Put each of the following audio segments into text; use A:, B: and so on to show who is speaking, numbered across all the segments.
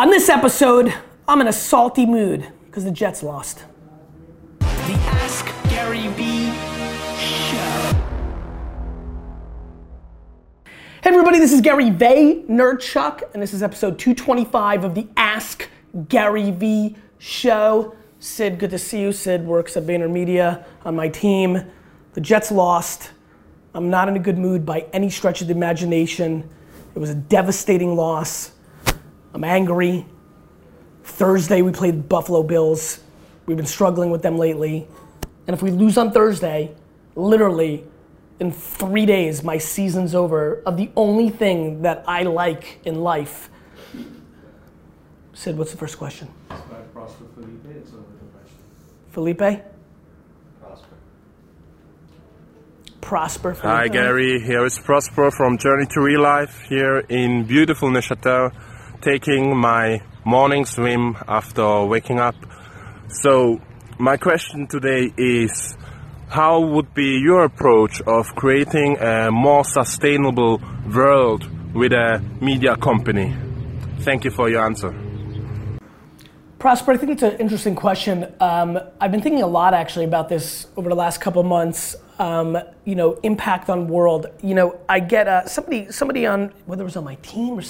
A: On this episode, I'm in a salty mood because the Jets lost.
B: The Ask Gary Vee Show.
A: Hey everybody, this is Gary Vaynerchuk, and this is episode 225 of the Ask Gary Vee Show. Sid, good to see you. Sid works at VaynerMedia on my team. The Jets lost. I'm not in a good mood by any stretch of the imagination. It was a devastating loss. I'm angry. Thursday, we played Buffalo Bills. We've been struggling with them lately. And if we lose on Thursday, literally in three days, my season's over of the only thing that I like in life. Sid, what's the first question?
C: Describe Prosper Felipe, it's over the question.
A: Felipe?
C: Prosper.
A: Prosper. Felipe?
D: Hi Gary, here is Prosper from Journey to Real Life here in beautiful Neuchâtel, taking my morning swim after waking up. So my question today is how would be your approach of creating a more sustainable world with a media company? Thank you for your answer.
A: Prosper, I think it's an interesting question. Um, I've been thinking a lot actually about this over the last couple months. Um, you know, impact on world. You know, I get uh, somebody somebody on whether it was on my team or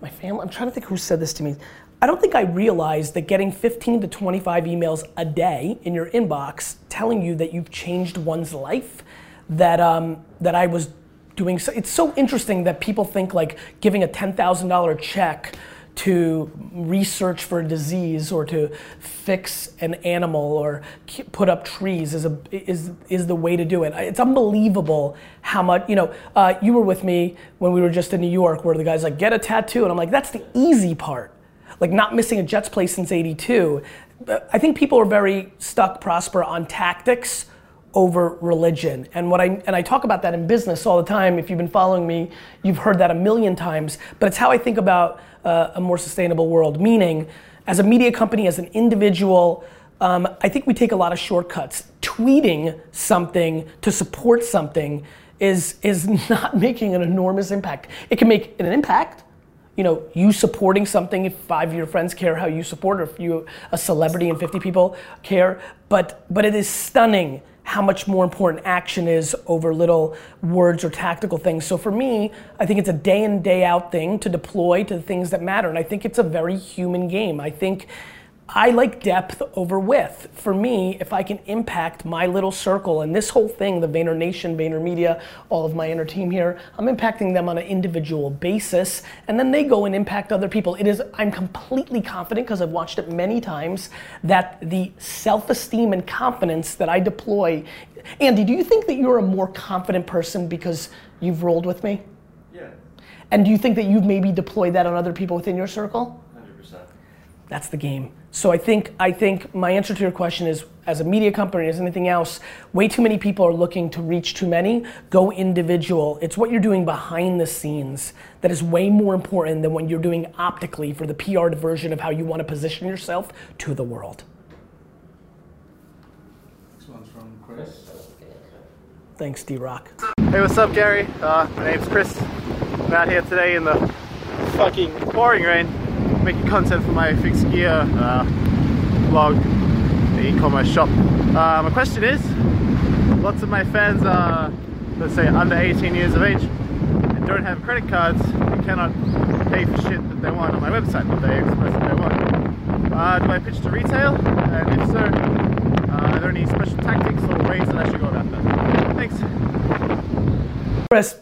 A: my family. I'm trying to think who said this to me. I don't think I realized that getting 15 to 25 emails a day in your inbox telling you that you've changed one's life, that um, that I was doing. So, it's so interesting that people think like giving a $10,000 check to research for a disease or to fix an animal or put up trees is a is is the way to do it. It's unbelievable how much you know. Uh, you were with me when we were just in New York, where the guy's like, "Get a tattoo," and I'm like, "That's the easy part." Like not missing a Jets play since '82. I think people are very stuck, prosper on tactics over religion. And what I and I talk about that in business all the time. If you've been following me, you've heard that a million times. But it's how I think about uh, a more sustainable world. Meaning, as a media company, as an individual, um, I think we take a lot of shortcuts. Tweeting something to support something is is not making an enormous impact. It can make an impact you know, you supporting something if five of your friends care how you support, or if you a celebrity and 50 people care. But but it is stunning how much more important action is over little words or tactical things. So for me, I think it's a day in day out thing to deploy to the things that matter, and I think it's a very human game. I think. I like depth over width. For me, if I can impact my little circle and this whole thing, the Vayner Nation, VaynerMedia, all of my inner team here, I'm impacting them on an individual basis, and then they go and impact other people. It is, I'm completely confident because I've watched it many times that the self-esteem and confidence that I deploy. Andy, do you think that you're a more confident person because you've rolled with me?
C: Yeah,
A: And do you think that you've maybe deployed that on other people within your circle?
C: 100%.
A: That's the game. So I think I think my answer to your question is as a media company, as anything else, way too many people are looking to reach too many. Go individual. It's what you're doing behind the scenes that is way more important than what you're doing optically for the PR version of how you want to position yourself to the world.
C: This one's from Chris.
A: Thanks, D Rock.
E: Hey, what's up, Gary? Uh, my name's Chris. I'm out here today in the fucking pouring rain, making content for my fixed gear uh, blog, the e-commerce shop. Uh, my question is, lots of my fans are, let's say, under 18 years of age and don't have credit cards and cannot pay for shit that they want on my website, what they express that they want. Uh, do I pitch to retail? And if so, uh, are there any special tactics or ways that I should go about that? Thanks.
A: Chris,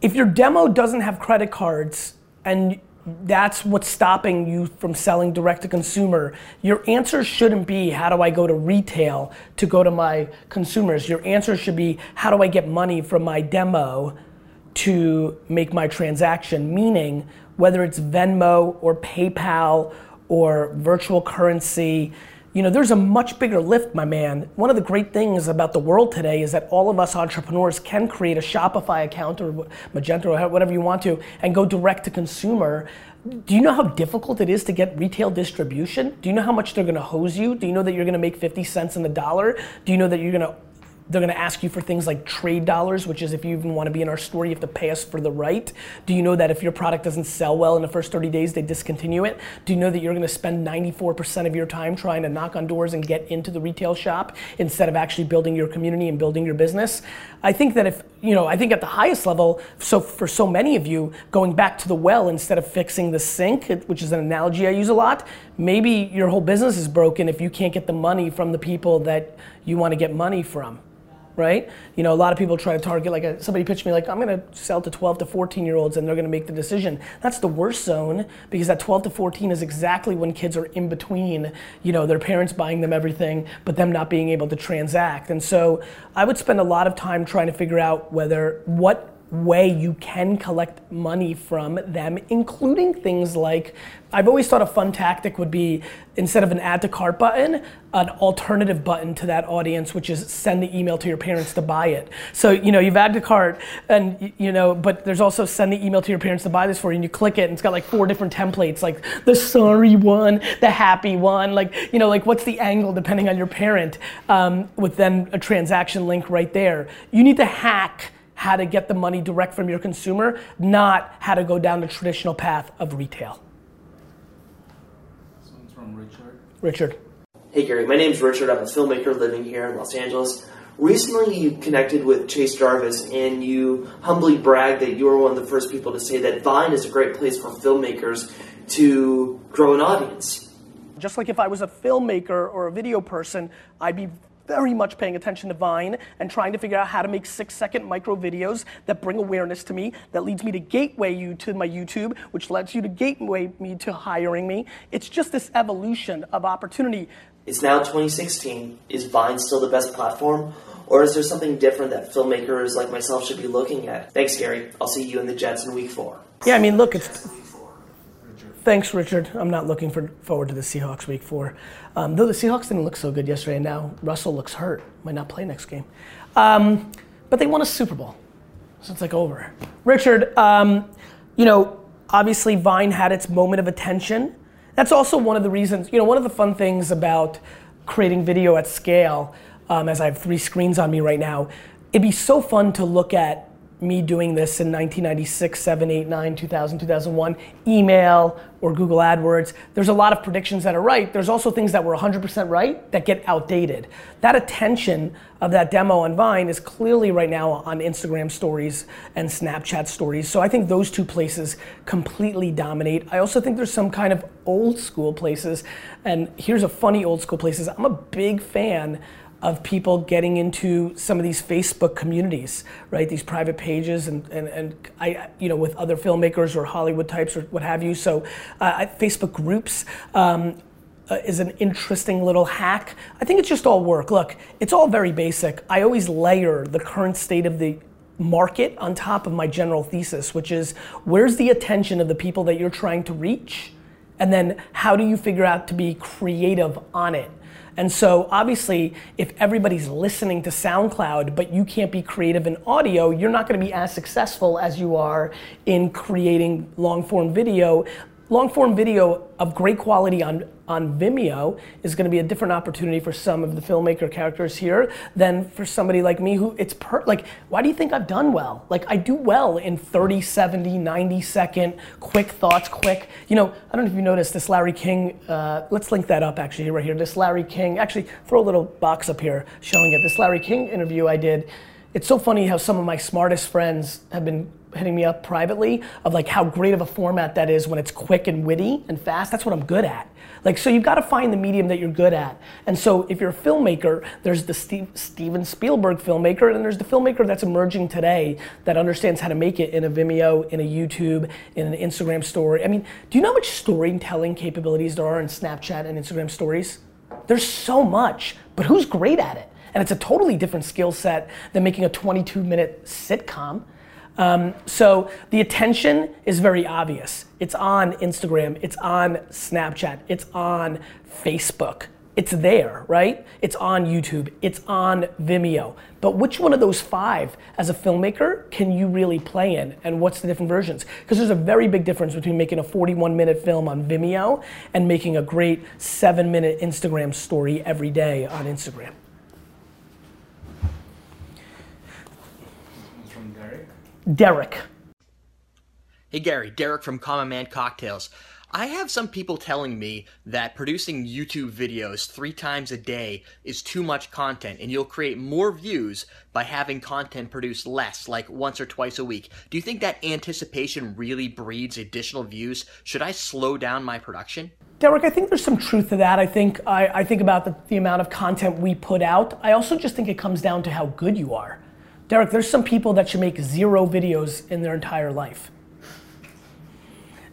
A: if your demo doesn't have credit cards and that's what's stopping you from selling direct to consumer, your answer shouldn't be how do I go to retail to go to my consumers. Your answer should be how do I get money from my demo to make my transaction, meaning whether it's Venmo or PayPal or virtual currency, you know, there's a much bigger lift, my man. One of the great things about the world today is that all of us entrepreneurs can create a Shopify account or Magento or whatever you want to and go direct to consumer. Do you know how difficult it is to get retail distribution? Do you know how much they're gonna hose you? Do you know that you're gonna make 50 cents in the dollar? Do you know that you're gonna they're going to ask you for things like trade dollars, which is if you even want to be in our store, you have to pay us for the right. Do you know that if your product doesn't sell well in the first 30 days, they discontinue it? Do you know that you're going to spend 94% of your time trying to knock on doors and get into the retail shop instead of actually building your community and building your business? I think that if, you know, I think at the highest level, so for so many of you, going back to the well instead of fixing the sink, which is an analogy I use a lot, maybe your whole business is broken if you can't get the money from the people that you want to get money from right? You know, a lot of people try to target, like a, somebody pitched me, like, I'm gonna sell to 12 to 14 year olds and they're gonna make the decision. That's the worst zone because that 12 to 14 is exactly when kids are in between, you know, their parents buying them everything, but them not being able to transact. And so I would spend a lot of time trying to figure out whether, what way you can collect money from them, including things like I've always thought a fun tactic would be instead of an add to cart button, an alternative button to that audience, which is send the email to your parents to buy it. So, you know, you've added to cart and, you know, but there's also send the email to your parents to buy this for you and you click it and it's got like four different templates, like the sorry one, the happy one, like, you know, like what's the angle depending on your parent um, with then a transaction link right there. You need to hack how to get the money direct from your consumer, not how to go down the traditional path of retail.
C: This one's from Richard.
A: Richard.
F: Hey Gary, my name's Richard. I'm a filmmaker living here in Los Angeles. Recently, you connected with Chase Jarvis and you humbly bragged that you were one of the first people to say that Vine is a great place for filmmakers to grow an audience.
A: Just like if I was a filmmaker or a video person, I'd be very much paying attention to Vine and trying to figure out how to make six second micro videos that bring awareness to me, that leads me to gateway you to my YouTube, which lets you to gateway me to hiring me. It's just this evolution of opportunity.
F: It's now 2016. Is Vine still the best platform? Or is there something different that filmmakers like myself should be looking at? Thanks, Gary. I'll see you in the Jets in week four.
A: Yeah, I mean, look, it's. Thanks, Richard. I'm not looking for, forward to the Seahawks week four. Um, though the Seahawks didn't look so good yesterday, and now Russell looks hurt. Might not play next game. Um, but they won a Super Bowl. So it's like over. Richard, um, you know, obviously Vine had its moment of attention. That's also one of the reasons, you know, one of the fun things about creating video at scale, um, as I have three screens on me right now, it'd be so fun to look at me doing this in 1996, 7, 8, 9, 2000, 2001, email or Google AdWords, there's a lot of predictions that are right. There's also things that were 100% right that get outdated. That attention of that demo on Vine is clearly right now on Instagram stories and Snapchat stories. So I think those two places completely dominate. I also think there's some kind of old school places. And here's a funny old school places. I'm a big fan of people getting into some of these Facebook communities, right? These private pages and, and, and I, you know, with other filmmakers or Hollywood types or what have you. So uh, Facebook groups um, uh, is an interesting little hack. I think it's just all work. Look, it's all very basic. I always layer the current state of the market on top of my general thesis, which is where's the attention of the people that you're trying to reach? And then how do you figure out to be creative on it? And so obviously, if everybody's listening to SoundCloud, but you can't be creative in audio, you're not gonna be as successful as you are in creating long form video long form video of great quality on, on Vimeo is going to be a different opportunity for some of the filmmaker characters here than for somebody like me who it's per like why do you think I've done well? Like I do well in 30 70 90 second quick thoughts quick you know I don't know if you noticed this Larry King uh, let's link that up actually right here. This Larry King actually throw a little box up here showing it. This Larry King interview I did it's so funny how some of my smartest friends have been hitting me up privately of like how great of a format that is when it's quick and witty and fast. That's what I'm good at. Like, so you've got to find the medium that you're good at. And so if you're a filmmaker, there's the Steve, Steven Spielberg filmmaker, and there's the filmmaker that's emerging today that understands how to make it in a Vimeo, in a YouTube, in an Instagram story. I mean, do you know how much storytelling capabilities there are in Snapchat and Instagram stories? There's so much, but who's great at it? And it's a totally different skill set than making a 22 minute sitcom. Um, so the attention is very obvious. It's on Instagram, it's on Snapchat, it's on Facebook. It's there, right? It's on YouTube, it's on Vimeo. But which one of those five, as a filmmaker, can you really play in? And what's the different versions? Because there's a very big difference between making a 41 minute film on Vimeo and making a great seven minute Instagram story every day on Instagram. Derek.
G: Hey Gary, Derek from Common Man Cocktails. I have some people telling me that producing YouTube videos three times a day is too much content and you'll create more views by having content produced less, like once or twice a week. Do you think that anticipation really breeds additional views? Should I slow down my production?
A: Derek, I think there's some truth to that. I think I, I think about the, the amount of content we put out. I also just think it comes down to how good you are. Derek, there's some people that should make zero videos in their entire life.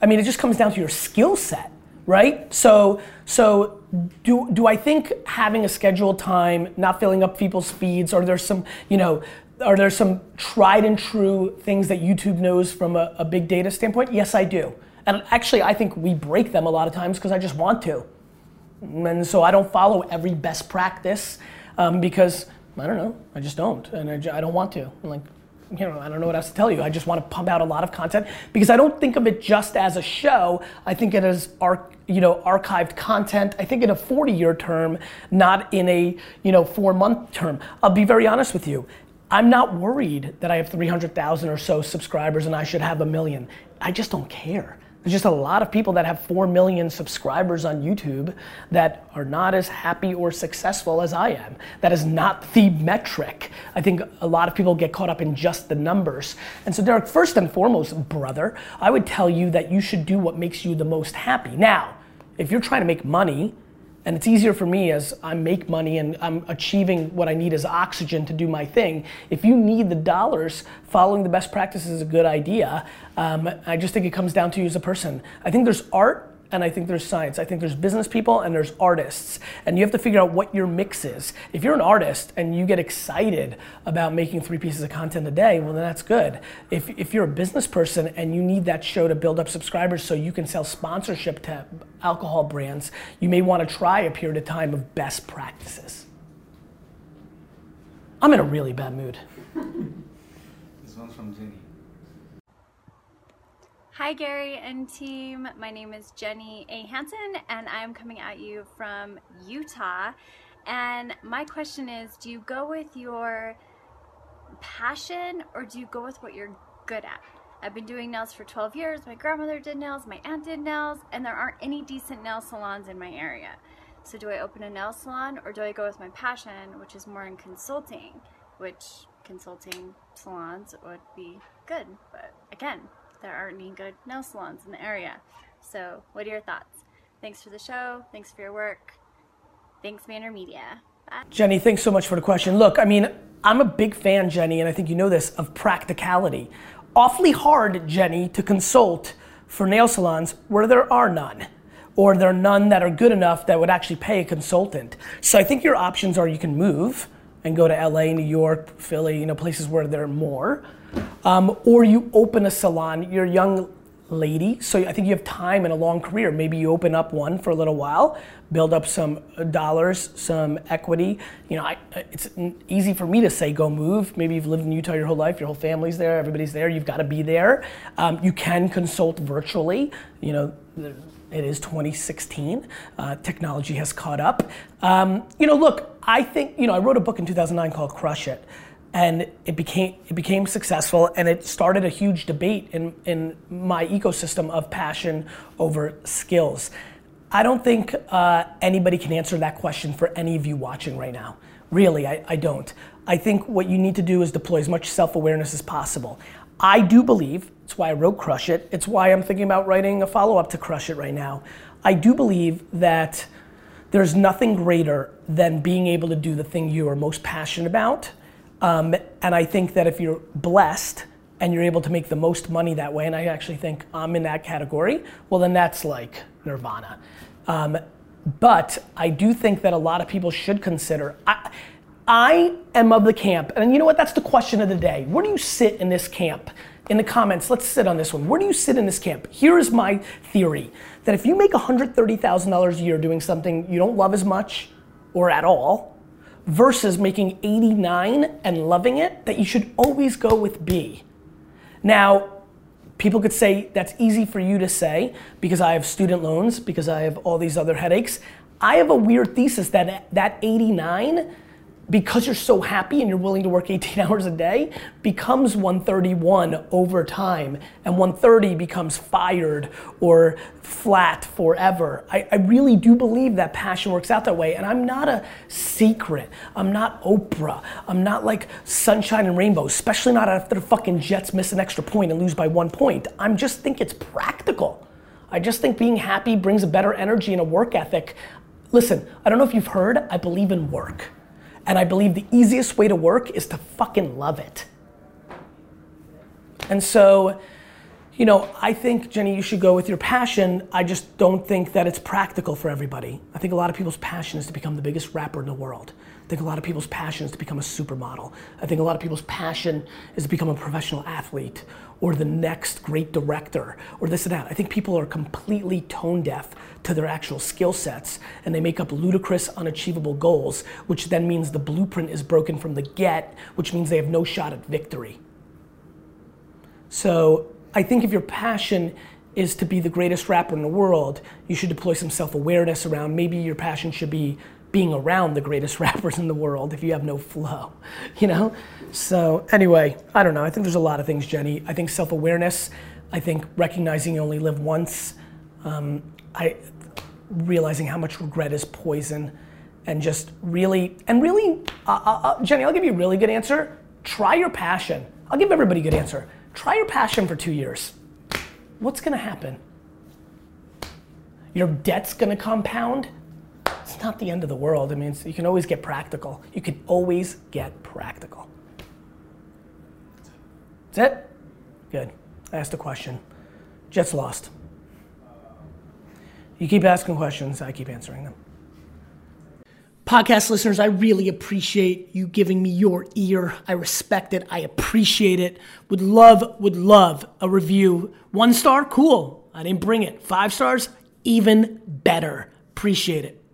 A: I mean, it just comes down to your skill set, right? So, so do, do I think having a scheduled time, not filling up people's feeds, or there's some, you know, are there some tried and true things that YouTube knows from a, a big data standpoint? Yes, I do. And actually, I think we break them a lot of times because I just want to. And so I don't follow every best practice um, because I don't know, I just don't, and I, I don't want to. I'm like, you know, I don't know what else to tell you. I just want to pump out a lot of content because I don't think of it just as a show. I think it as arc, you know, archived content. I think in a 40-year term, not in a you know four-month term. I'll be very honest with you. I'm not worried that I have 300,000 or so subscribers and I should have a million. I just don't care. There's just a lot of people that have 4 million subscribers on YouTube that are not as happy or successful as I am. That is not the metric. I think a lot of people get caught up in just the numbers. And so, Derek, first and foremost, brother, I would tell you that you should do what makes you the most happy. Now, if you're trying to make money, and it's easier for me as I make money and I'm achieving what I need as oxygen to do my thing. If you need the dollars, following the best practices is a good idea. Um, I just think it comes down to you as a person. I think there's art and I think there's science. I think there's business people and there's artists. And you have to figure out what your mix is. If you're an artist and you get excited about making three pieces of content a day, well, then that's good. If, if you're a business person and you need that show to build up subscribers so you can sell sponsorship to alcohol brands, you may want to try a period of time of best practices. I'm in a really bad mood.
C: This one's from Jenny.
H: Hi, Gary and team. My name is Jenny A. Hansen, and I'm coming at you from Utah. And my question is do you go with your passion or do you go with what you're good at? I've been doing nails for 12 years. My grandmother did nails, my aunt did nails, and there aren't any decent nail salons in my area. So, do I open a nail salon or do I go with my passion, which is more in consulting, which consulting salons would be good. But again, there aren't any good nail salons in the area. So, what are your thoughts? Thanks for the show. Thanks for your work. Thanks, VaynerMedia. Bye.
A: Jenny, thanks so much for the question. Look, I mean, I'm a big fan, Jenny, and I think you know this, of practicality. Awfully hard, Jenny, to consult for nail salons where there are none, or there are none that are good enough that would actually pay a consultant. So I think your options are you can move and go to LA, New York, Philly, you know, places where there are more, um, or you open a salon. You're a young lady, so I think you have time and a long career. Maybe you open up one for a little while, build up some dollars, some equity. You know, I, it's easy for me to say go move. Maybe you've lived in Utah your whole life, your whole family's there, everybody's there. You've got to be there. Um, you can consult virtually. You know. It is 2016. Uh, technology has caught up. Um, you know, look, I think, you know, I wrote a book in 2009 called Crush It and it became it became successful and it started a huge debate in in my ecosystem of passion over skills. I don't think uh, anybody can answer that question for any of you watching right now. Really, I, I don't. I think what you need to do is deploy as much self-awareness as possible. I do believe, it's why I wrote Crush It, it's why I'm thinking about writing a follow-up to Crush It right now. I do believe that there's nothing greater than being able to do the thing you are most passionate about um, and I think that if you're blessed and you're able to make the most money that way, and I actually think I'm in that category, well, then that's like nirvana. Um, but I do think that a lot of people should consider. I, I am of the camp, and you know what? That's the question of the day. Where do you sit in this camp? In the comments, let's sit on this one. Where do you sit in this camp? Here is my theory that if you make $130,000 a year doing something you don't love as much or at all, versus making 89 and loving it, that you should always go with B. Now, people could say that's easy for you to say because I have student loans, because I have all these other headaches. I have a weird thesis that that 89 because you're so happy and you're willing to work 18 hours a day becomes 131 over time. And 130 becomes fired or flat forever. I, I, really do believe that passion works out that way. And i'm not a secret. I'm not oprah. I'm not like sunshine and rainbow especially not after the fucking jets miss an extra point and lose by one point. I'm just think it's practical. I just think being happy brings a better energy and a work ethic. Listen i don't know if you've heard i believe in work and I believe the easiest way to work is to fucking love it. And so, you know, I think, Jenny, you should go with your passion. I just don't think that it's practical for everybody. I think a lot of people's passion is to become the biggest rapper in the world. I think a lot of people's passion is to become a supermodel. I think a lot of people's passion is to become a professional athlete or the next great director or this and that. I think people are completely tone deaf to their actual skill sets and they make up ludicrous, unachievable goals, which then means the blueprint is broken from the get, which means they have no shot at victory. So I think if your passion is to be the greatest rapper in the world, you should deploy some self awareness around maybe your passion should be being around the greatest rappers in the world if you have no flow, you know? So, anyway, I don't know. I think there's a lot of things, Jenny. I think self awareness, I think recognizing you only live once, um, I, realizing how much regret is poison, and just really, and really, uh, uh, uh, Jenny, I'll give you a really good answer. Try your passion. I'll give everybody a good answer. Try your passion for two years. What's gonna happen? Your debt's gonna compound? It's not the end of the world. I mean, you can always get practical. You can always get practical. That's it? Good. I asked a question. Jets lost. You keep asking questions, I keep answering them. Podcast listeners, I really appreciate you giving me your ear. I respect it. I appreciate it. Would love, would love a review. One star, cool. I didn't bring it. Five stars, even better. Appreciate it.